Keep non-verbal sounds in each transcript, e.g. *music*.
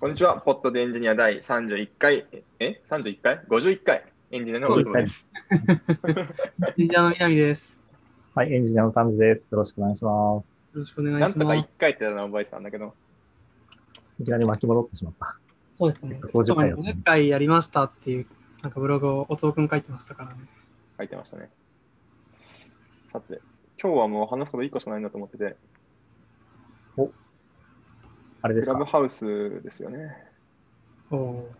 こんにちは、ポッドでエンジニア第31回、え ?31 回 ?51 回、エンジニアの大久保です。*laughs* エンジニアの南です。はい、エンジニアの丹治です。よろしくお願いします。よろしくお願ないんとかします1。回って覚えてたんだけど、いきなり巻き戻ってしまった。そうですね。50回ね50回やりましたっていう、なんかブログをおつおくん書いてましたからね。書いてましたね。さて、今日はもう話すこと1個しかないんだと思ってて、クあれですか？クラブハウスですよね。おお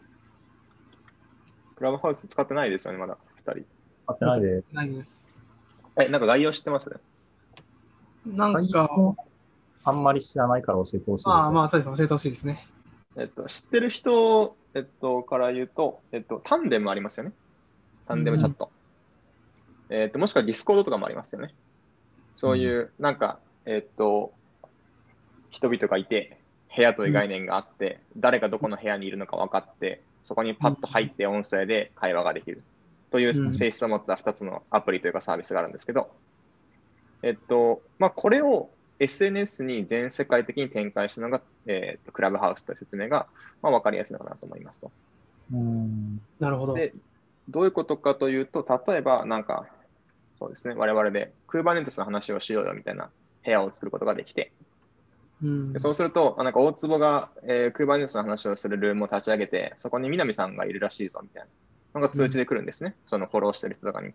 クラブハウス使ってないですよね、まだ2人。買ってないです。ー、ないです。え、なんか概要知ってます？なんか、あんまり知らないから教えてほしい。まあまあ、そうですね。教えてほしいですね。えっと、知ってる人、えっと、から言うと、えっと、タンデムありますよね。タンデムチャット。えっと、もしくはディスコードとかもありますよね。そういう、なんか、えっと、人々がいて、部屋という概念があって、誰がどこの部屋にいるのか分かって、そこにパッと入って音声で会話ができるといううん性質を持った2つのアプリというかサービスがあるんですけど、えっと、まあ、これを SNS に全世界的に展開したのが、えっと、クラブハウスという説明が、まあ、分かりやすいのかなと思いますと。うん。なるほど。で、どういうことかというと、例えば、なんか、そうですね、我々で Kubernetes の話をしようよみたいな部屋を作ることができて、うんでそうすると、あなんか大坪が、えー、Kubernetes の話をするルームを立ち上げて、そこに南さんがいるらしいぞみたいなのが通知で来るんですね、そのフォローしてる人とかに。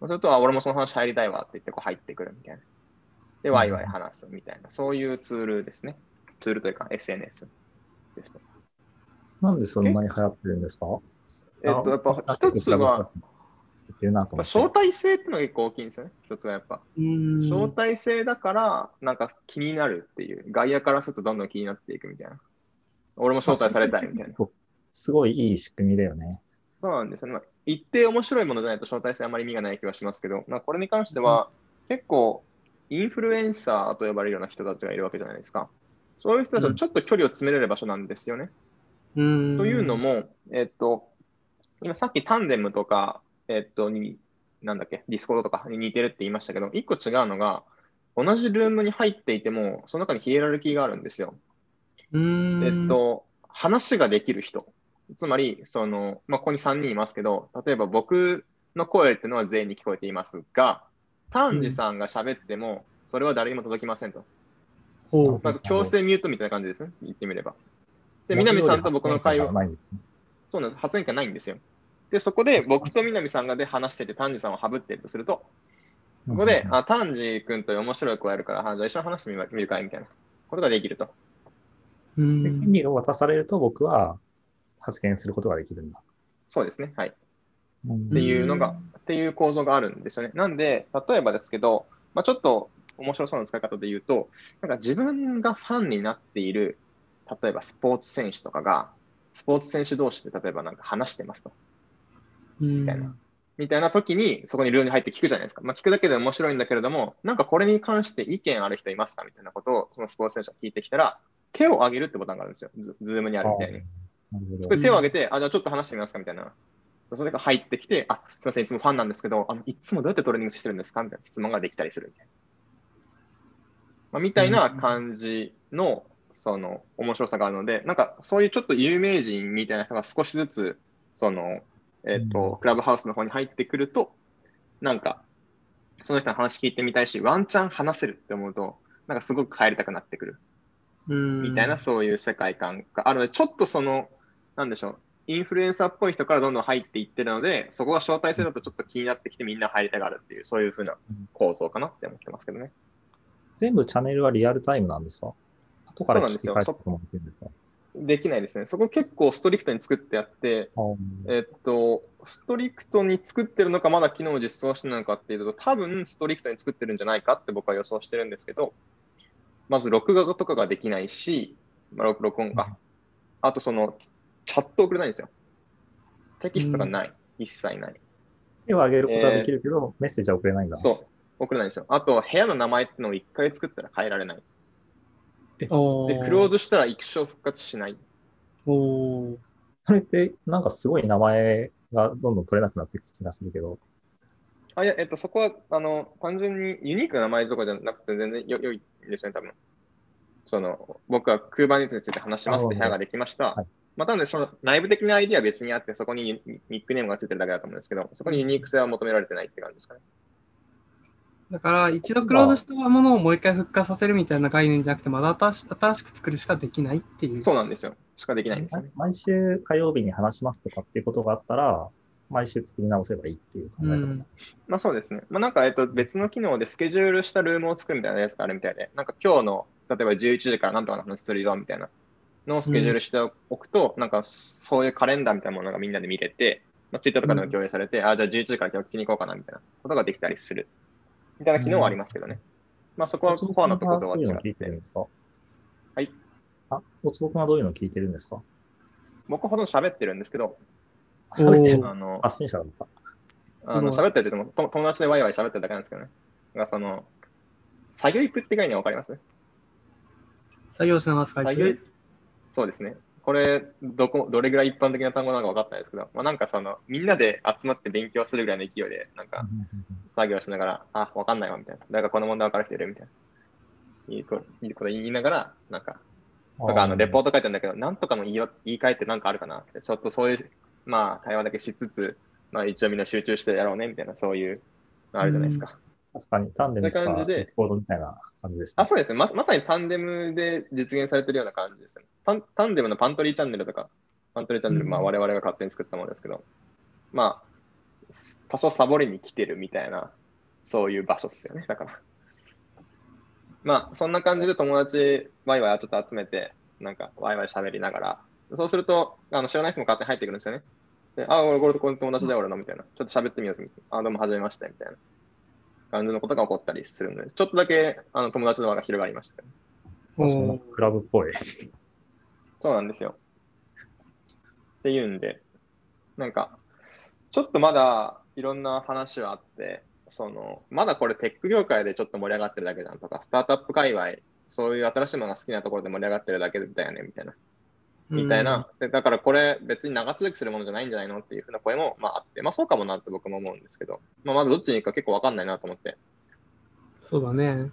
そうすると、あ、俺もその話入りたいわって言ってこう入ってくるみたいな。で、ワイワイ話すみたいな、そういうツールですね。ツールというか SNS ですね。なんでそんなに流行ってるんですか？えっと、やっぱ一つは、言ってるなと思って。ぱ招待制ってのが結構大きいんですよね、一つがやっぱ。うん招待制だから、なんか気になるっていう、外野からするとどんどん気になっていくみたいな。俺も招待されたいみたいな。すごいいい仕組みだよね。そうなんですよね。まあ一定面白いものじゃないと招待制あまり意味がない気はしますけど、まあ、これに関しては、結構インフルエンサーと呼ばれるような人たちがいるわけじゃないですか。そういう人たちとちょっと距離を詰めれる場所なんですよね。うんというのも、えっと、今さっき Tandem とか、えっと、に、なんだっけ、 Discord とかに似てるって言いましたけど、一個違うのが、同じルームに入っていても、その中にヒエラルキーがあるんですよ。うんえっと、話ができる人。つまり、その、まあ、ここに3人いますけど、例えば僕の声っていうのは全員に聞こえていますが、丹治さんが喋っても、それは誰にも届きませんと。ほうまあ、強制ミュートみたいな感じですね。言ってみれば。で、南さんと僕の会話、そうなんです。発言権ないんですよ。で、そこで僕と南さんがで話してて、丹治さんをハブってるとすると、ここで、あ、丹治君と面白い子やるから、あじゃあ一緒に話してみみるかいみたいなことができると。うんで権利を渡されると僕は発言することができるんだ。そうですね。はい。うんっていうのが、っていう構造があるんですよね。なんで、例えばですけど、まあ、ちょっと面白そうな使い方で言うと、なんか自分がファンになっている、例えばスポーツ選手とかが、スポーツ選手同士で例えばなんか話してますと。みたいなみたいな時に、そこにルールに入って聞くじゃないですか。まあ、聞くだけで面白いんだけれども、なんかこれに関して意見ある人いますかみたいなことを、そのスポーツ選手が聞いてきたら、手を挙げるってボタンがあるんですよ。ズズームにあるみたいに。それ手を挙げて、あ、じゃあちょっと話してみますかみたいな。それが入ってきて、あ、すみません、いつもファンなんですけど、あのいつもどうやってトレーニングしてるんですかみたいな質問ができたりするみたいな。まあ、みたいな感じの、その、面白さがあるので、なんかそういうちょっと有名人みたいな人が少しずつ、その、えっ、と、うんクラブハウスの方に入ってくると、なんか、その人の話聞いてみたいし、ワンチャン話せるって思うと、なんかすごく帰りたくなってくる。みみたいなそういう世界観があるので、ちょっとその、なんでしょう、インフルエンサーっぽい人からどんどん入っていってるので、そこが招待制だとちょっと気になってきてみんな入りたがるっていう、そういうふうな構造かなって思ってますけどね。全部チャンネルはリアルタイムなんですか？後から聞き返すこともできるんですか？できないですね。そこ結構ストリクトに作ってあって、えっと、ストリクトに作ってるのか、まだ機能を実装してるのかっていうと、多分ストリクトに作ってるんじゃないかって僕は予想してるんですけど、まず録画とかができないし、まあ、録録音か。あとその、チャット送れないんですよ。テキストがない。一切ない。手を挙げることはできるけど、メッセージは送れないんだ。そう。送れないんですよ。あと、部屋の名前ってのを一回作ったら変えられない。おで、クローズしたら一生復活しない。おーそれって、なんかすごい名前がどんどん取れなくなっていく気がするけど、あ、いや、えっと、そこは、あの、単純にユニークな名前とかじゃなくて全然よ良いんですよね、多分。その僕は Kubernetes について話しますって部屋ができました。はいまあ、ただね、その内部的なアイディアは別にあって、そこにニニックネームがついてるだけだと思うんですけど、そこにユニーク性は求められてないって感じですかね。だから、一度クローズしたものをもう一回復活させるみたいな概念じゃなくて、まだ新し新しく作るしかできないっていう。そうなんですよ。しかできないんですよね。毎週火曜日に話しますとかっていうことがあったら、毎週作り直せばいいっていう考え方。うん。まあそうですね。まあなんか、えっと、別の機能でスケジュールしたルームを作るみたいなやつがあるみたいで、なんか今日の、例えば11時からなんとかの話するよみたいなのをスケジュールしておくと、なんかそういうカレンダーみたいなものがみんなで見れて、まあ、ツイッターとかでも共有されて、あ、じゃあ11時から今日聞きに行こうかなみたいなことができたりする。みたいな機能はありますけどね。まあそこはコアなところとは違っどういうの聞いてるんて、ですかはい。あ、おつぼくんはどういうのを聞いてるんですか？僕ほとんど喋ってるんですけど、喋ってるおあの、発信者だった。あの喋ってるって言ってもと友達でワイワイ喋ってるだけなんですけどね。がその、作業イプって概念わかります？作業しながらスカイ作業プ。そうですね。これ、どこ、どれぐらい一般的な単語なのか分かってないですけど、まあ、なんかその、みんなで集まって勉強するぐらいの勢いで、なんか作業しながら、あ、分かんないわ、みたいな。誰かこの問題分かる人いるみたいな。いいこといいこと言いながら、なんか、とかあのレポート書いてるんだけど、なんとかの言いわ言い換えってなんかあるかなって、ちょっとそういう、まあ、対話だけしつつ、まあ、一応みんな集中してやろうね、みたいな、そういうのあるじゃないですか。確かに、タンデムとかそういう感じでレコードみたいな感じです、あ、そうですねま。まさにタンデムで実現されてるような感じですね。タンタンデムのパントリーチャンネルとか、パントリーチャンネル、うんまあ我々が勝手に作ったものですけど、まあ、多少サボりに来てるみたいな、そういう場所ですよね。だから。まあ、そんな感じで友達、ワイワイちょっと集めて、なんかワイワイ喋りながら、そうすると、あの知らない人も勝手に入ってくるんですよね。で、あ、俺、これ、これ友達だよ、俺の、みたいな。ちょっと喋ってみようみたいな。あ、どうも、はじめまして、みたいな感じのことが起こったりするので、ちょっとだけあの友達の輪が広がりました、クラブっぽい。そうなんですよ。っていうんで、なんか、ちょっとまだいろんな話はあって、その、まだこれテック業界でちょっと盛り上がってるだけじゃんとか、スタートアップ界隈、そういう新しいものが好きなところで盛り上がってるだけだよね、みたいな。みたいな。でだからこれ別に長続きするものじゃないんじゃないのっていうふうな声もまああって、まあそうかもなって僕も思うんですけど、まあまだどっちに行くか結構わかんないなと思って、そうだね。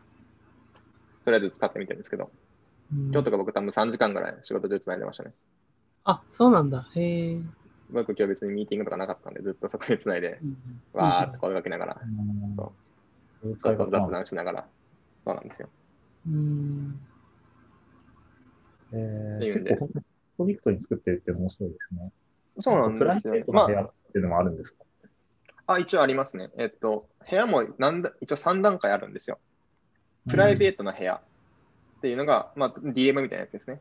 とりあえず使ってみてるんですけど、うん今日とか僕多分3時間ぐらい仕事中つないでましたね。あ、そうなんだ。へえ。僕今日別にミーティングとかなかったんで、ずっとそこでつないで、うんわーって声かけながら、そそうういうちょっと雑談しながら、そうなんですよ。うん。えー、っていうんで結構本当にプロジェクトに作ってるっていうの面白いですね。そうなんですよプライベー。トまな部屋っていうのもあるんですか、あ、あ、一応ありますね。えっと、部屋もなんだ一応3段階あるんですよ。プライベートな部屋っていうのが、まあ、DM みたいなやつですね。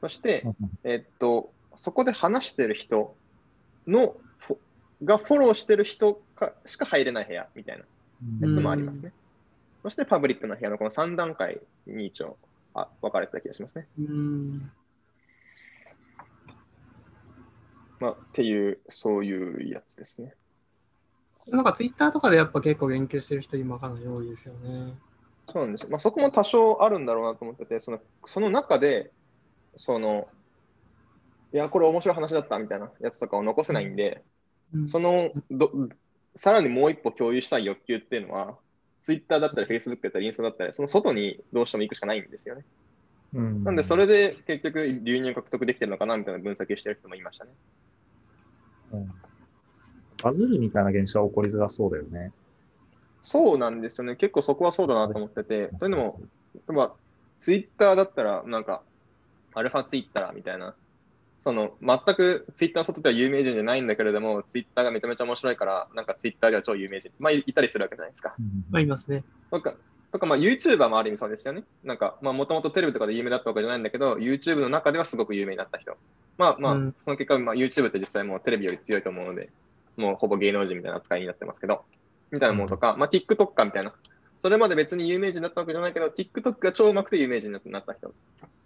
そして、うんえっと、そこで話してる人のフォがフォローしてる人かしか入れない部屋みたいなやつもありますね。そしてパブリックな部屋のこの3段階に一応あ分かれてた気がしますね。うん。まあ、っていう、そういうやつですね。なんかツイッターとかでやっぱ結構言及してる人今かなり多いですよね。そうなんですよ。まあ、そこも多少あるんだろうなと思ってて、そのその中で、その、いや、これ面白い話だったみたいなやつとかを残せないんで、うんそのど、さらにもう一歩共有したい欲求っていうのは、ツイッターだったり、フェイスブックだったり、インスタだったり、その外にどうしても行くしかないんですよね。うんなんで、それで結局、流入獲得できてるのかなみたいな分析してる人もいましたね。うんバズるみたいな現象は起こりづらそうだよね。そうなんですよね。結構そこはそうだなと思ってて、そういうのも、例えば、ツイッターだったら、なんか、アルファツイッターみたいな、その、全くツイッターの外では有名人じゃないんだけれども、ツイッターがめちゃめちゃ面白いから、なんかツイッターでは超有名人、まあ、いいたりするわけじゃないですか。まあいますね。とか、とかまあ、YouTuber もある意味そうですよね。なんか、まあ、もともとテレビとかで有名だったわけじゃないんだけど、YouTube の中ではすごく有名になった人。まあまあ、うんその結果、まあ、YouTube って実際もうテレビより強いと思うので、もうほぼ芸能人みたいな扱いになってますけど、みたいなものとか、まあ、TikTok みたいな。それまで別に有名人だったわけじゃないけど、TikTok が超うまくて有名人になった人。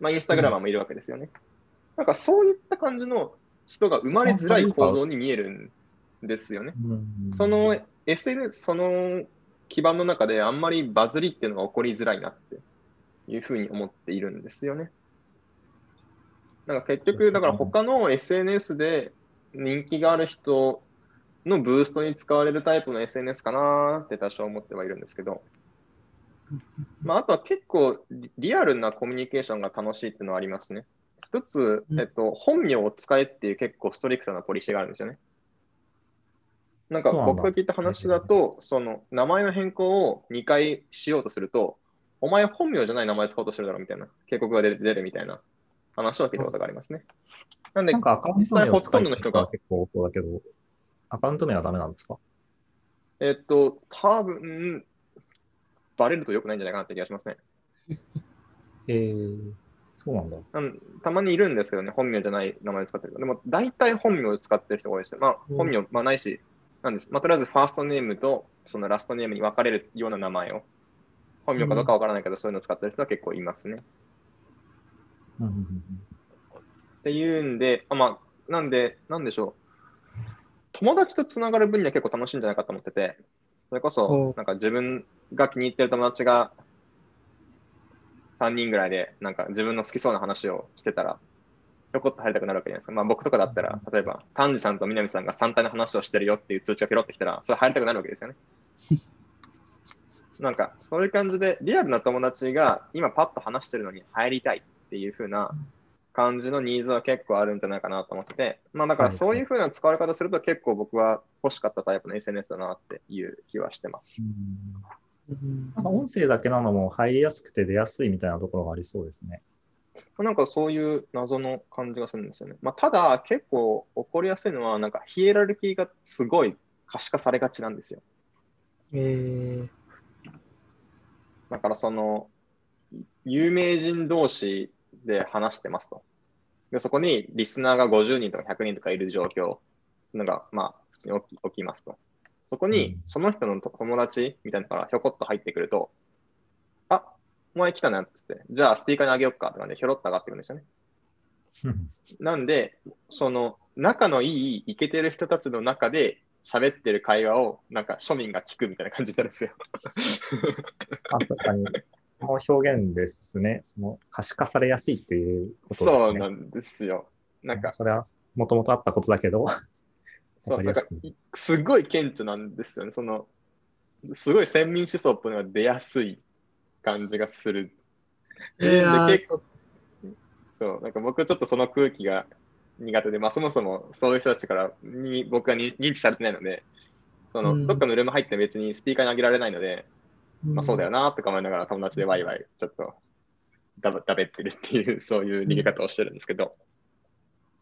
まあ、インスタグラマーもいるわけですよね。なんかそういった感じの人が生まれづらい構造に見えるんですよね。うんその SNS、その基盤の中であんまりバズりっていうのが起こりづらいなっていうふうに思っているんですよね。なんか結局、だから他の SNS で人気がある人のブーストに使われるタイプの SNS かなって多少思ってはいるんですけど、まあ、あとは結構リリアルなコミュニケーションが楽しいっていうのはありますね。一つ、うんえっと、本名を使えっていう結構ストリクトなポリシーがあるんですよね。なんか僕が聞いた話だと、その名前の変更を2回しようとすると、お前本名じゃない名前使おうとしてるだろみたいな警告が出る出るみたいな話を聞いたことがありますね。なんで、なんか実際ほとんどの人が結構そうだけど、アカウント名はダメなんですか？えっと、多分バレると良くないんじゃないかなって気がしますね。*laughs* えー、そうなんだ。うんたまにいるんですけどね、本名じゃない名前を使ってる。でも、大体本名を使ってる人が多いですよ。まあ、うん本名、まあ、ないし、なんです。まあ、とりあえず、ファーストネームと、そのラストネームに分かれるような名前を、本名かどうかわからないけど、そういうのを使ってる人は結構いますね。うんうんうんっていうんで、あまあ、なんで、なんでしょう。友達とつながる分には結構楽しいんじゃないかと思ってて、それこおそ、なんか自分が気に入ってる友達が3人ぐらいで、なんか自分の好きそうな話をしてたら、ひょこっと入りたくなるわけじゃないですか。まあ僕とかだったら、例えば、丹治さんと南さんが3体の話をしてるよっていう通知がピロってきたら、それ入りたくなるわけですよね。*laughs* なんか、そういう感じで、リアルな友達が今パッと話してるのに入りたいっていう風な感じのニーズは結構あるんじゃないかなと思ってて、まあだからそういう風な使われ方すると結構僕は欲しかったタイプの SNS だなっていう気はしてます。うんなんか音声だけなのも入りやすくて出やすいみたいなところがありそうですね。なんかそういう謎の感じがするんですよね。まあただ結構起こりやすいのはなんかヒエラルキーがすごい可視化されがちなんですよ。えー、だからその有名人同士で話してますと。でそこにリスナーが50人とか100人とかいる状況のが、まあ、普通に起きますと。そこにうん、その人のと友達みたいなのからひょこっと入ってくると、あお前来たなっつって、じゃあスピーカーにあげよっかとかでひょろっと上がってくるんですよね。なんで、その仲のいい、イケてる人たちの中で喋ってる会話を、なんか庶民が聞くみたいな感じになるんですよ。あ確かに、その表現ですね。その可視化されやすいっていうことですね。そうなんですよ。なんか、それはもともとあったことだけど、そう、なんかすごい顕著なんですよね。その、すごい先民思想っぽいのが出やすい感じがする。えー、で結構そう、なんか僕ちょっとその空気が苦手で、まあそもそもそういう人たちからに僕はに認知されてないので、その、うんどっかのルーム入って別にスピーカーに上げられないので、まあそうだよな。なとか思いながら友達でワイワイちょっとだべだべってるっていう、そういう逃げ方をしてるんですけど、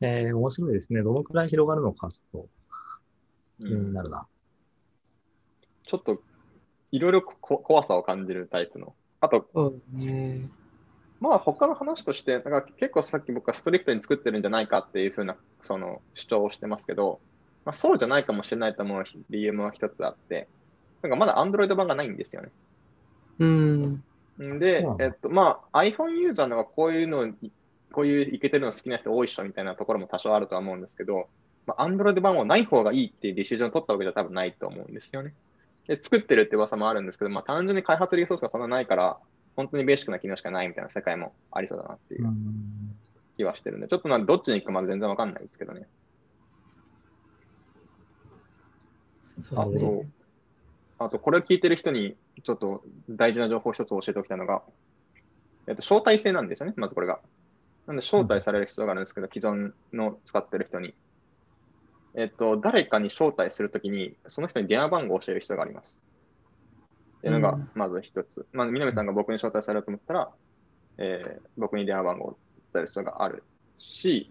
えー面白いですね。どのくらい広がるのか、ちょっと気うんになるな。ちょっといろいろこ怖さを感じるタイプの。あと、そうだね。まあ他の話として、なんか結構さっき僕はストリクトに作ってるんじゃないかっていうふうなその主張をしてますけど、まあ、そうじゃないかもしれないと思う理由も一つあって、なんかまだ Android 版がないんですよね。うん。でえっと、まあ iPhone ユーザーのがこういうのを、こういういけてるの好きな人多いっしょみたいなところも多少あるとは思うんですけど、まあ、Android 版をない方がいいっていうディシジョンを取ったわけじゃ多分ないと思うんですよね。で、作ってるって噂もあるんですけど、まあ単純に開発リソースがそんなないから、本当にベーシックな機能しかないみたいな世界もありそうだなっていううん気はしてるんで、ちょっとなどっちに行くかまで全然わかんないですけどね。そうですね。あと、これを聞いてる人に、ちょっと大事な情報を一つ教えておきたいのが、えっと、招待制なんですよね、まずこれが。なんで、招待される必要があるんですけど、既存の使ってる人に。えっと、誰かに招待するときに、その人に電話番号を教える必要があります。っていうのがうん、まず一つ。まあ、南さんが僕に招待されると思ったら、えー僕に電話番号を伝える必要があるし、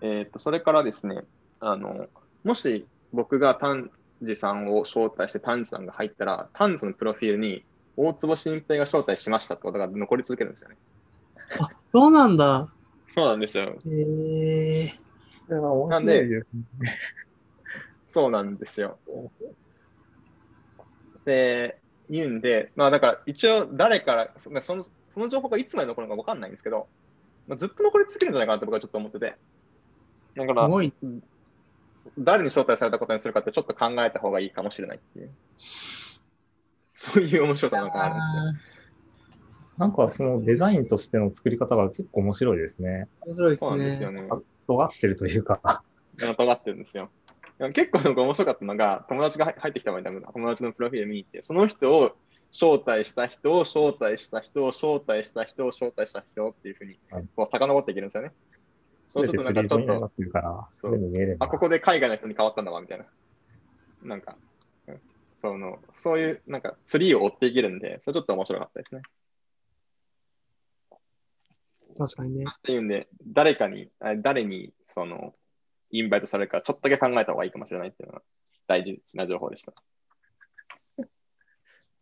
えっと、それからですね、あの、もし僕が丹治さんを招待して丹治さんが入ったら、丹治のプロフィールに大坪新平が招待しましたってことが残り続けるんですよね。あ、そうなんだ。そうなんですよ。へえこれは面白いですね。そうなんですよ。で、言うんで、まあだから一応誰から、そそのその情報がいつまで残るのか分かんないんですけど、まあ、ずっと残り続けるんじゃないかなって僕はちょっと思ってて。だから、すごい。誰に招待されたことにするかってちょっと考えた方がいいかもしれないっていう。そういう面白さなんかあるんですよ。なんかそのデザインとしての作り方が結構面白いですね。面白いですそうなんですよね。ね。尖ってるというか。尖ってるんですよ。結構なんか面白かったのが、友達が入入ってきた場合、友達のプロフィール見に行って、その人を招待した人を招待した人を招待した人を招待した人っていうふうにはいこう遡っていけるんですよね。そうするとなんかちょっと。あ、ここで海外の人に変わったんだわ、みたいな。なんか、うんその、そういう、なんか、ツリーを追っていけるんで、それちょっと面白かったですね。確かにね。っていうんで、誰かに、あ誰に、その、インバイトされるか、ちょっとだけ考えた方がいいかもしれないっていうのが大事な情報でした。*laughs*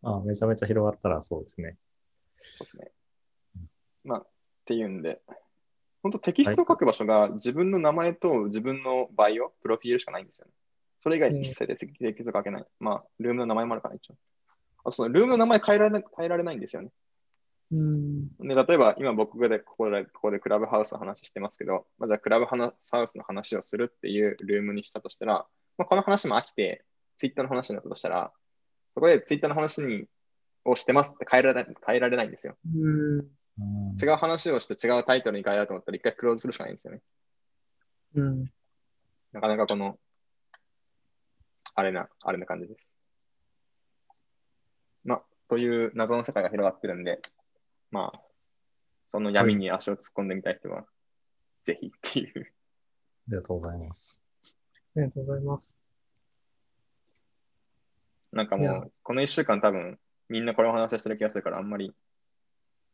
あめちゃめちゃ広がったらそうですね。そうですね。まあ、っていうんで、本当テキストを書く場所が自分の名前と自分のバイオ、プロフィールしかないんですよね。それ以外に一切でテキスト書けない。まあ、ルームの名前もあるから一応。あそのルームの名前変えられない変えられないんですよね。うん。で例えば、今僕でここでここでクラブハウスの話してますけど、まあ、じゃあクラブハウスの話をするっていうルームにしたとしたら、まあ、この話も飽きて、ツイッターの話になったとしたら、そこでツイッターの話にをしてますって変えられない変えられないんですよ。うん。うん違う話をして違うタイトルに変えようと思ったら一回クローズするしかないんですよね。うん。なかなかこの、あれな、あれな感じです。まあ、という謎の世界が広がってるんで、まあ、その闇に足を突っ込んでみたい人は、ぜひっていう。ありがとうございます。ありがとうございます。なんかもう、この一週間多分、みんなこれを話してる気がするから、あんまり、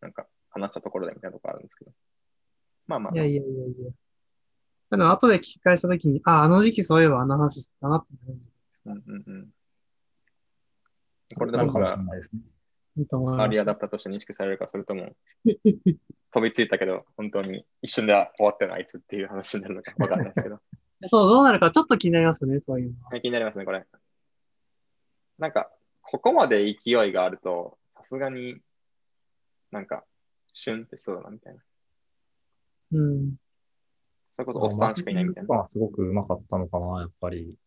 なんか、話したところでみたいなところあるんですけど。まあまあい、やいやいやいや。でも後で聞き返したときに、あ、あの時期そういえばあの話してたなってなるんでうんうんうん。これで僕がね。いいと思います。アダプターとして認識されるか、それとも、*laughs* 飛びついたけど、本当に一瞬で終わったよな、あいつっていう話になるのかわかんないですけど。*laughs* そう、どうなるかちょっと気になりますよね、そういうのは。気になりますね、これ。なんか、ここまで勢いがあると、さすがになんか、シュンってしそうだな、みたいな。うん。それこそおっさんしかいないみたいな。まあ、すごくうまかったのかな、やっぱり。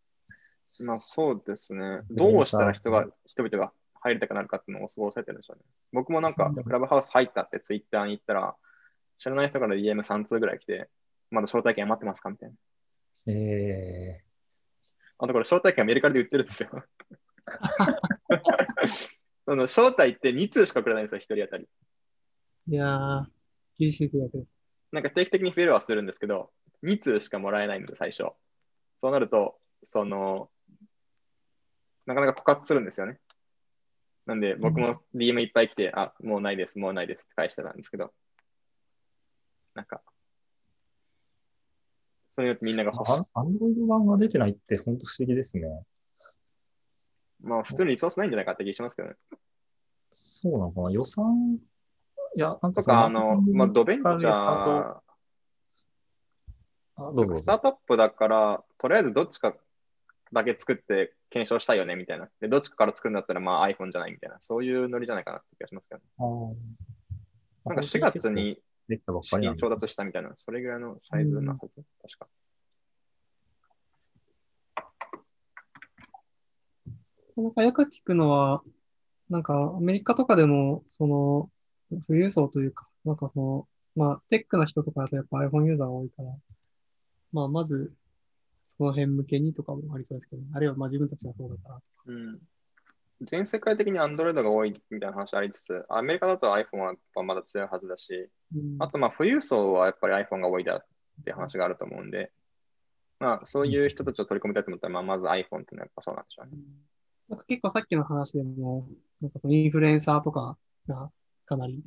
まあそうですね。どうしたら人が、人々が入りたくなるかっていうのをすごい抑えてるんでしょうね。僕もなんか、クラブハウス入ったってツイッターに言ったら、知らない人から DM3 通ぐらい来て、まだ招待券余ってますかみたいな。えあとこれ招待券アメリカで売ってるんですよ。*laughs* その招待って2通しかくれないんですよ、1人当たり。いやー、厳しい契約です。なんか定期的に増えるはするんですけど、2通しかもらえないので、最初。そうなると、その、なかなか枯渇するんですよね。なんで、僕も DM いっぱい来て、あ、もうないです、もうないですって返してたんですけど、なんか、それによってみんなが欲しい。ー、アンドロイド版が出てないって本当不思議ですね。まあ、普通にリソースないんじゃないかって気がしますけどね。そうなのかな予算、いや、なんかあの、まあ、ドベンチャー、あどうぞ。スタートアップだから、とりあえずどっちかだけ作って検証したいよねみたいな。で、どっちかから作るんだったら、まあ iPhone じゃないみたいな。そういうノリじゃないかなって気がしますけど、ね、なんか4月に資金調達したみたいな、それぐらいのサイズなはず、確か。なんかよく聞くのは、なんかアメリカとかでも、その、富裕層というか、なんかその、まあ、テックな人とかだとやっぱ iPhone ユーザーが多いから、まあ、まず、その辺向けにとかもありそうですけど、あるいはまあ自分たちがそうだから。うん。全世界的に Android が多いみたいな話ありつつ、アメリカだと iPhone はやっぱまだ強いはずだし、うんあとまあ富裕層はやっぱり iPhone が多いだって話があると思うんで、まあそういう人たちを取り込みたいと思ったら、まあまず iPhone っていうのはやっぱそうなんでしょうね。なんか結構さっきの話でも、なんかインフルエンサーとかがかなり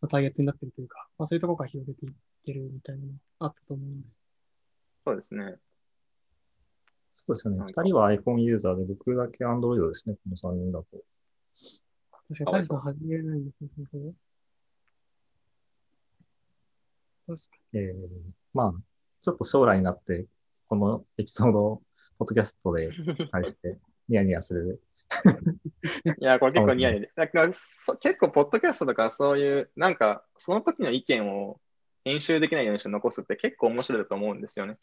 まあターゲットになってるというか、まあ、そういうところから広げていってるみたいなのあったと思うんで。そうですね。そうですよね。二人は iPhone ユーザーで、僕だけ Android ですね、この3人だと。確かに、大した始めれないんですね、確かえー、まあ、ちょっと将来になって、このエピソードを、ポッドキャストで聞き返して、*laughs* ニヤニヤする。いや、これ結構ニヤニヤで。だか結構、ポッドキャストとかそういう、なんか、その時の意見を編集できないようにして残すって結構面白いと思うんですよね。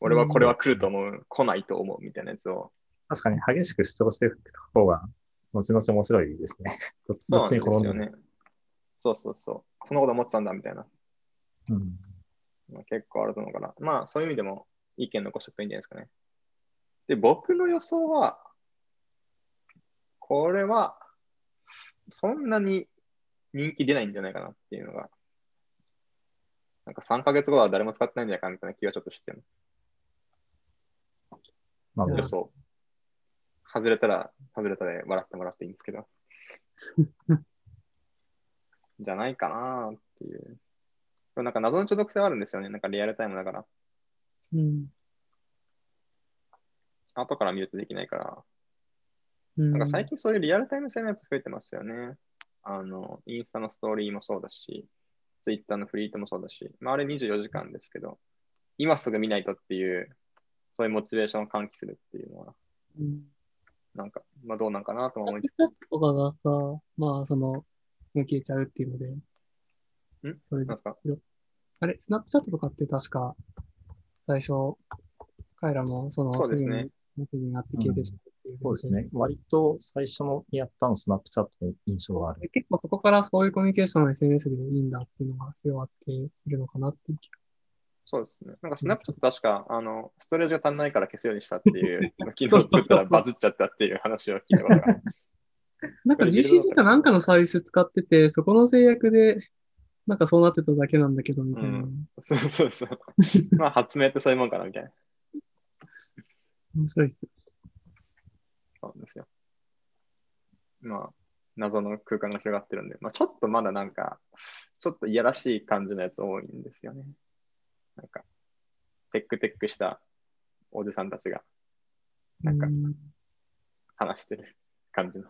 俺はこれは来ると思う、来ないと思うみたいなやつを。確かに激しく主張していく方が、後々面白いですね。どっちに転んでも。すよね。そうそうそう。そのこと思ってたんだみたいな。うんまあ、結構あると思うから。まあ、そういう意味でも意見残しておくといいんじゃないですかね。で、僕の予想は、これはそんなに人気出ないんじゃないかなっていうのが、なんか3ヶ月後は誰も使ってないんじゃないかみたいな気がちょっとしてます。なるほど。そう。外れたら、外れたで笑ってもらっていいんですけど。*laughs* じゃないかなっていう。なんか謎の中毒性はあるんですよね。なんかリアルタイムだから。うん。後から見るとできないから。うん。なんか最近そういうリアルタイム性のやつ増えてますよね。あの、インスタのストーリーもそうだし、ツイッターのフリートもそうだし、まあ、あれ24時間ですけど、今すぐ見ないとっていう、そういうモチベーションを喚起するっていうのは、うん。なんか、まあどうなんかなとも思いつスナップチャットとかがさ、まあ、その、もう消えちゃうっていうので、ん？それでか？あれ、スナップチャットとかって確か、最初、彼らもその、そうですねぐにメッセージになって消えてしまうっていう、そうですね。割と最初のやったのスナップチャットの印象がある。で結構そこからそういうコミュニケーションの SNS でいいんだっていうのが広がっているのかなっていう気が。そうですね。なんかスナップチャット確か、あの、ストレージが足んないから消すようにしたっていう、*laughs* 昨日作ったらバズっちゃったっていう話を聞いたことが。*laughs* なんか GCP かなんかのサービス使ってて、そこの制約で、なんかそうなってただけなんだけど、みたいな。うんそうそうそう。*laughs* まあ発明ってそういうもんかなみたいな。面白いっす。そうなんですよ。まあ、謎の空間が広がってるんで、まあちょっとまだなんか、ちょっといやらしい感じのやつ多いんですよね。なんか、テックテックしたおじさんたちがなんかうん話してる感じの。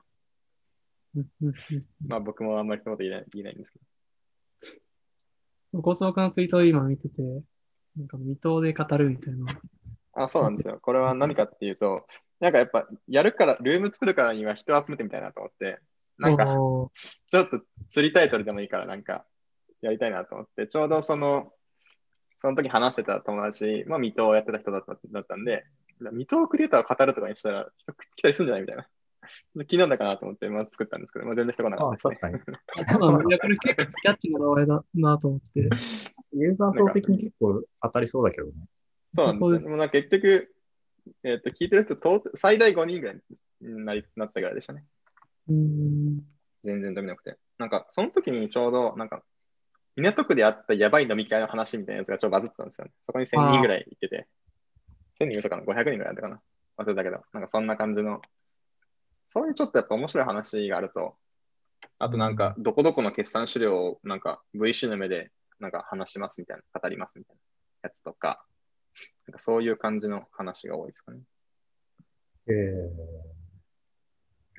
まあ僕もあんまりそういうこと言えない言えないんですけど。高速のツイートを今見てて、なんか未踏で語るみたいな。あ、そうなんですよ。これは何かっていうと、なんかやっぱやるから、ルーム作るからには人を集めてみたいなと思って、なんかちょっと釣りタイトルでもいいからなんかやりたいなと思って、ちょうどその、その時話してた友達、まあ水戸をやってた人だっただったんで、水戸クリエイターを語るとかにしたら人来たりするんじゃないみたいな。気なんだかなと思って、まあ、作ったんですけど、まあ、全然人来なかあったですね。*laughs* 確かに。あそうなんだ。いや、これ結構キャッチーな名前だなと思って。ユーザー層的に結構当たりそうだけどね。そうなんですよ。そうですでもなんか結局、えっ、と、聞いてる人トータ、最大5人ぐらいになりなったぐらいでしたね。うーん。全然伸びなくて。なんか、その時にちょうど、なんか、港区であったやばい飲み会の話みたいなやつがちょっとバズってたんですよね。そこに1000人ぐらい行ってて、1000人嘘かな ?500 人ぐらいだったかな？忘れたけど、なんかそんな感じの、そういうちょっとやっぱ面白い話があると、あとなんか、どこどこの決算資料をなんか VC の目でなんか話しますみたいな、語りますみたいなやつとか、なんかそういう感じの話が多いですかね。えー、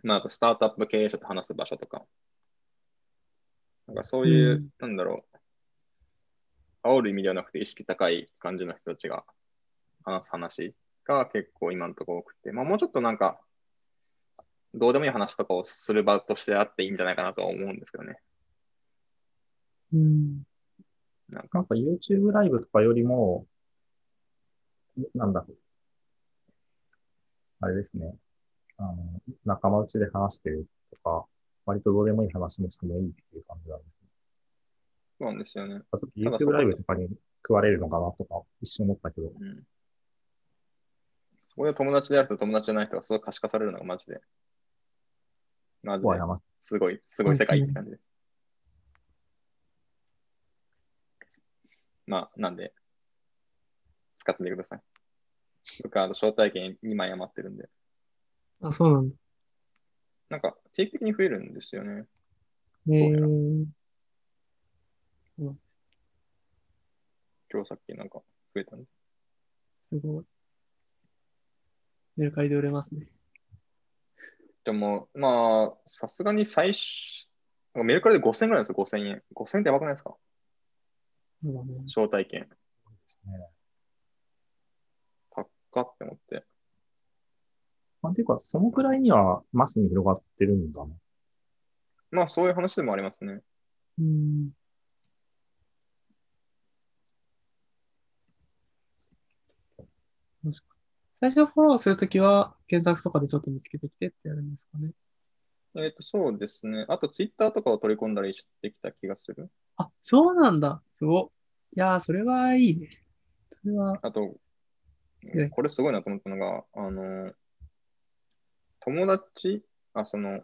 まあ、あとスタートアップ経営者と話す場所とか、なんかそういう、うんなんだろう、煽る意味ではなくて意識高い感じの人たちが話す話が結構今のところ多くて、まあもうちょっとなんか、どうでもいい話とかをする場としてあっていいんじゃないかなとは思うんですけどね。うん。なんか、なんか YouTube ライブとかよりも、なんだろう。あれですね。あの、仲間内で話してるとか、割とどうでもいい話もしてもいいっていう感じなんですね。そうなんですよね。あそっかただ YouTube ライブとかに食われるのかなとか一瞬思ったけど。うん。そこで友達であると友達じゃない人がすごい可視化されるのがマジで、マジで。すごい、すごい世界って感じです。まあ、なんで、使ってみてください。僕はあの招待券2枚余ってるんで、あ、そうなんだ。なんか定期的に増えるんですよね。えうやらー、そうなんです今日さっきなんか増えたんで。すごい。メルカリで売れますね。でも、まあ、さすがに最初、メルカリで5000円ぐらいですよ、5000円。5000円ってやばくないですか？そうだね。招待券。ですね。高って思って。まあ、ていうか、そのくらいにはマスに広がってるんだね。まあ、そういう話でもありますね。うん。最初フォローするときは、検索とかでちょっと見つけてきてってやるんですかね。えっ、と、そうですね。あと、ツイッターとかを取り込んだりしてきた気がする。あ、そうなんだ。すごっ。いやー、それはいいね。それは、あとこれすごいなと思ったのが、あの、友達、あ、その、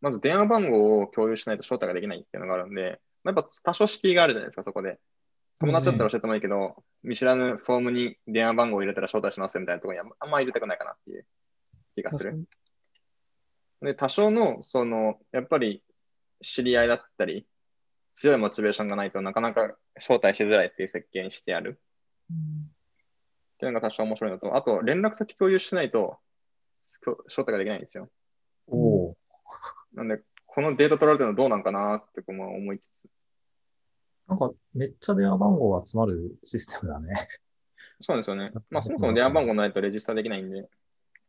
まず電話番号を共有しないと招待ができないっていうのがあるんで、まあやっぱ多少敷居があるじゃないですか、そこで。友達だったら教えてもいいけど、見知らぬフォームに電話番号を入れたら招待しますよみたいなところにあんま入れたくないかなっていう気がする。で、多少の、その、やっぱり知り合いだったり、強いモチベーションがないとなかなか招待しづらいっていう設計にしてある。っていうのが多少面白いのと、あと連絡先共有しないと招待ができないんですよ。おお。なんで、このデータ取られてるのどうなんかなってこうまあ思いつつ。なんか、めっちゃ電話番号が集まるシステムだね。そうなんですよね。まあそもそも電話番号ないとレジスタできないんで、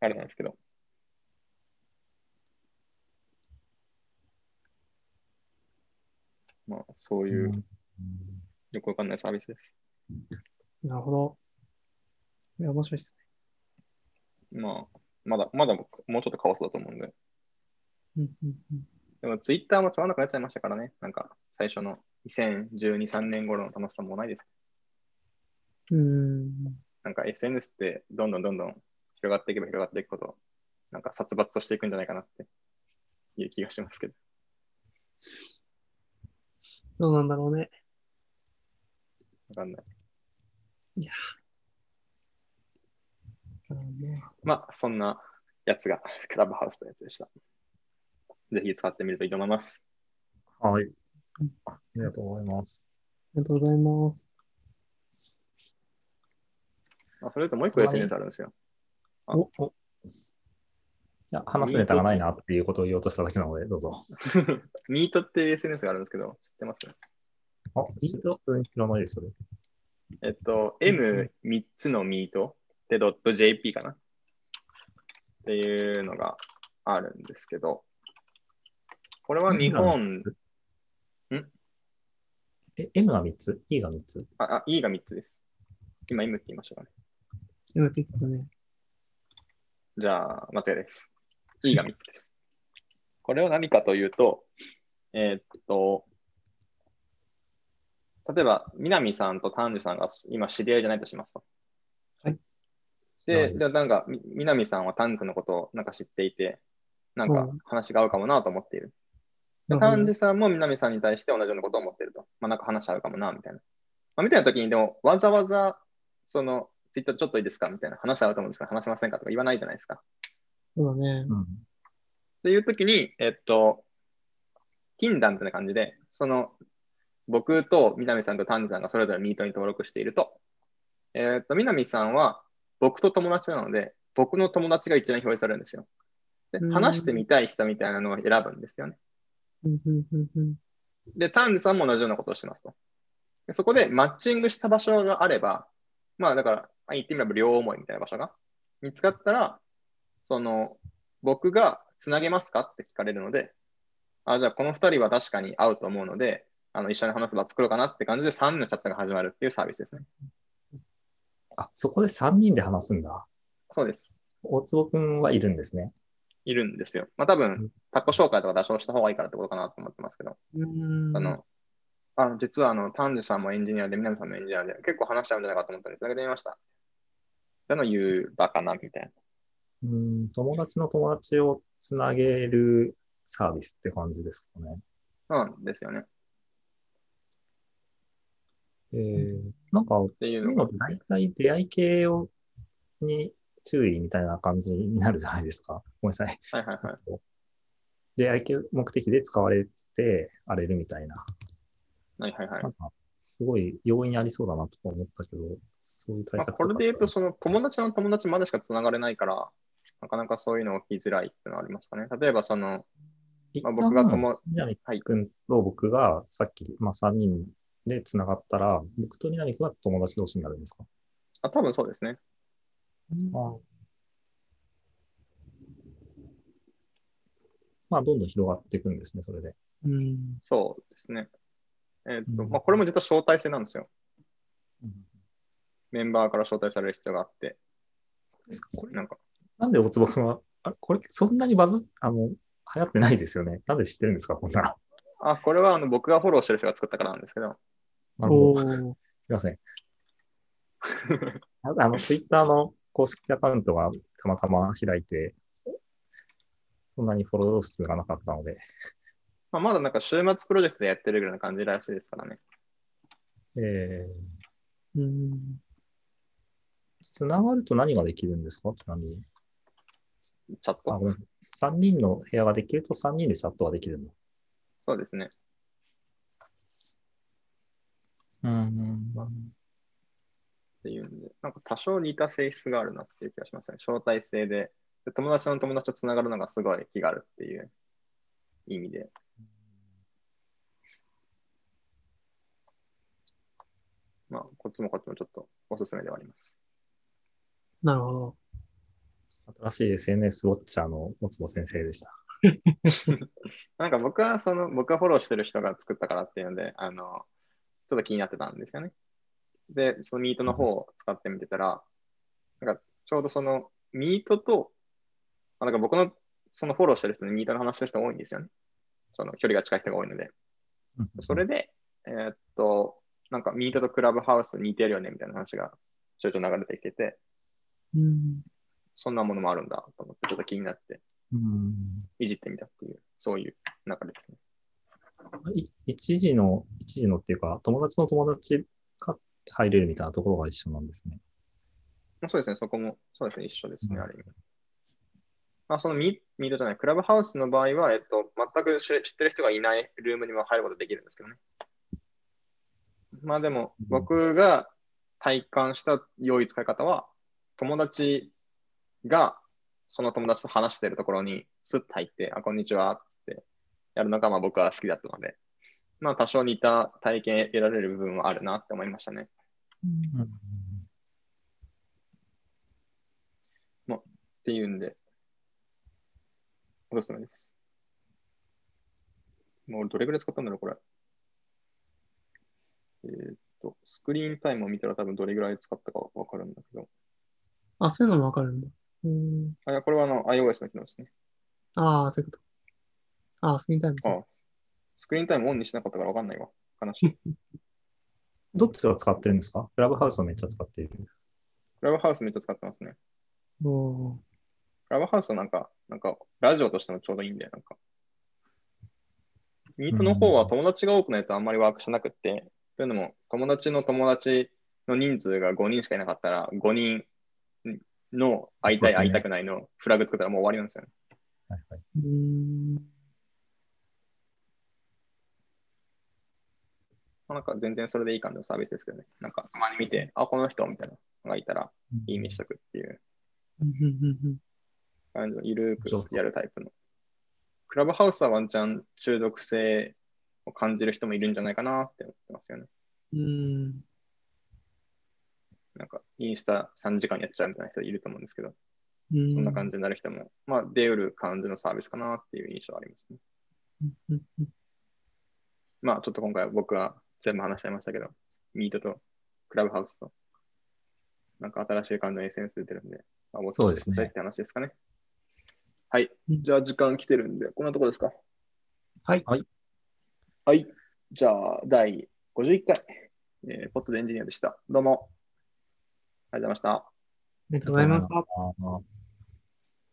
あれなんですけど。まあそういううんよくわかんないサービスです。なるほど。いや、面白いですまあ、まだ、まだもうちょっとカオスだと思うんで。ね。うんうんうん。でもツイッターもつまんなくなっちゃいましたからね。なんか最初の2012、3年頃の楽しさもないです。うーん。なんか SNS ってどんどんどんどん広がっていけば広がっていくほど、なんか殺伐としていくんじゃないかなっていう気がしますけど。どうなんだろうね。わかんない。あのねまあ、そんなやつが *laughs* クラブハウスというやつでした。ぜひ使ってみるといいと思います。はい。ありがとうございます。ありがとうございます。あそれともう一個 SNS あるんですよ。あおおいや、話すネタがないなっていうことを言おうとしただけなので、どうぞ。*laughs* ミートって SNS があるんですけど、知ってます？あ、いいよ、普通に知らないです、それ。えっと、M3 つのミートで .jp かなっていうのがあるんですけど、これは日本、え、M が3つ ?E が3つ？あ、あ E が3つです。今 M って言いましたかね。今って言ってたね。じゃあ、間違いです。E が3つです。これは何かというと、えーっと、例えば、南さんと丹治さんが今知り合いじゃないとしますと。で、じゃあなんか、み南さんは丹治さんのことをなんか知っていて、なんかうん話が合うかもなと思っている。で、なるほど丹治さんも南さんに対して同じようなことを思っていると。まあなんか話合うかもな、みたいな。まあ、みたいな時に、でも、わざわざ、その、ツイッターちょっといいですかみたいな話合うと思うんですけど、話しませんかとか言わないじゃないですか。そうだね。うん。っていう時に、えっと、禁断ってな感じで、その、僕と南さんと丹治さんがそれぞれミートに登録していると、えっと、南さんは僕と友達なので、僕の友達が一覧表示されるんですよ。でうん話してみたい人みたいなのを選ぶんですよね。で、丹治さんも同じようなことをしますと。でそこでマッチングした場所があれば、まあだから、あ言ってみれば両思いみたいな場所が見つかったら、その、僕がつなげますかって聞かれるので、あ、じゃあこの2人は確かに合うと思うので、あの一緒に話す場作ろうかなって感じで3人のチャットが始まるっていうサービスですね。あ、そこで3人で話すんだ。そうです。大坪くんはいるんですね。いるんですよ。まあ多うん分、タコ紹介とか出しした方がいいからってことかなと思ってますけど。あの、あ実はあの、丹治さんもエンジニアで、南さんもエンジニアで、結構話しちゃうんじゃないかと思ったんで、つなげてみました。っての言う場かな、みたいな。うん、友達の友達をつなげるサービスって感じですかね。そうなんですよね。えー、なんか、っていそうういうのって大体出会い系をに注意みたいな感じになるじゃないですか。ごめんなさい。はいはいはい。出会い系目的で使われて荒れるみたいな。はいはいはいなんか、すごい要因ありそうだなとか思ったけど、そういう対まあ、策これで言うと、その友達の友達までしかつながれないから、なかなかそういうの起きづらいっていうのはありますかね。例えば、その、一まあ、旦僕が友、い君と僕がさっき、まあ、3人でつながったら、僕と南君は友達同士になるんですか、あ、多分そうですね。あまあ、どんどん広がっていくんですね、それで。うん。そうですね。えーっと、うんまあ、これも実は招待制なんですよ。メンバーから招待される必要があって、これなんか、なんで大坪君は、あこれそんなにバズっ、あの、流行ってないですよね。なんで知ってるんですか、こんなの？あ、これはあの僕がフォローしてる人が作ったからなんですけど、なるほど。おすーいません。ああの、ツイッターの公式アカウントがたまたま開いて、そんなにフォロー数がなかったので、まあ、まだなんか週末プロジェクトでやってるぐらいな感じらしいですからね。えー、うん。つながると何ができるんですか？ちなみに。あ、チャット。ごめん。3人の部屋ができると3人でチャットができるの？そうですね。うん。っていうんで、なんか多少似た性質があるなっていう気がしますね。招待制で、で友達の友達とつながるのがすごい気があるっていう意味で。まあ、こっちもこっちもちょっとおすすめではあります。なるほど。新しい SNS ウォッチャーの持坪先生でした。*laughs* なんか僕はその、僕がフォローしてる人が作ったからっていうので、あの、ちょっと気になってたんですよね。で、そのミートの方を使ってみてたら、なんかちょうどそのミートと、あなんか僕のそのフォローしてる人にミートの話してる人が多いんですよね。その距離が近い人が多いので。それで、えーっと、なんかミートとクラブハウス似てるよねみたいな話がちょいちょい流れてきてて、うん。そんなものもあるんだと思って、ちょっと気になってうんいじってみたっていう、そういう流れですね。い一時の、一時のっていうか、友達の友達が入れるみたいなところが一緒なんですね。まあそうですね、そこも、そうですね、一緒ですね、うんある意味。まあ、そのミミートじゃない、クラブハウスの場合は、えっと、全く知知ってる人がいないルームにも入ることできるんですけどね。まあでも、うん僕が体感した良い使い方は、友達がその友達と話してるところにスッと入って、あ、こんにちはってやるのがまあ僕は好きだったので、まあ多少似た体験得られる部分はあるなって思いましたね。っていうんで、おすすめです。もうどれぐらい使ったんだろう、これ。えーっと、スクリーンタイムを見たら多分どれぐらい使ったかわかるんだけど。あ、そういうのもわかるんだ。うん。あ、いやこれはあの iOS の機能ですね。ああ、そういうこと。ああ、スクリーンタイムそうあスクリーンタイムオンにしなかったからわかんないわ。悲しい。ク *laughs* どっちが使ってるんですか？クラブハウスをめっちゃ使っている。ラブハウスめっちゃ使ってますね。おークラブハウスはなんか、なんか、ラジオとしてもちょうどいいんだよ、なんか。ミートの方は友達が多くないとあんまりワークしなくって、というのも、友達の友達の人数が5人しかいなかったら、5人の会いたい、会いたくないのフラグ作ったらもう終わりなんですよね。はいはい。うーん。まあなんか全然それでいい感じのサービスですけどね。なんか、たまに見て、あ、この人みたいなのがいたら、いいねしとくっていう。うん。うん。うん。うん。感じの、ゆるーくやるタイプの。クラブハウスはワンチャン中毒性を感じる人もいるん。じゃないかなって思ってますよね。うーん。なん。か、インスタ3時間やっちゃうみたいな人いると思うん。ですけど、うん。そん。な感じになる人も、まあ、出うる感じのサービスかなっていう印象はありますね。うん。うん。うん。まあ、ちょっと今回は僕は全部話しちゃいましたけど、ミートとクラブハウスと、なんか新しい感じの SNS 出てるんで、まあ、もうそうですねちょっとって話ですかね。はい。うんじゃあ、時間来てるんで、こんなとこですか？はい。はい。じゃあ、第51回、えーポットでエンジニアでした。どうも。ありがとうございました。ありがとうございました。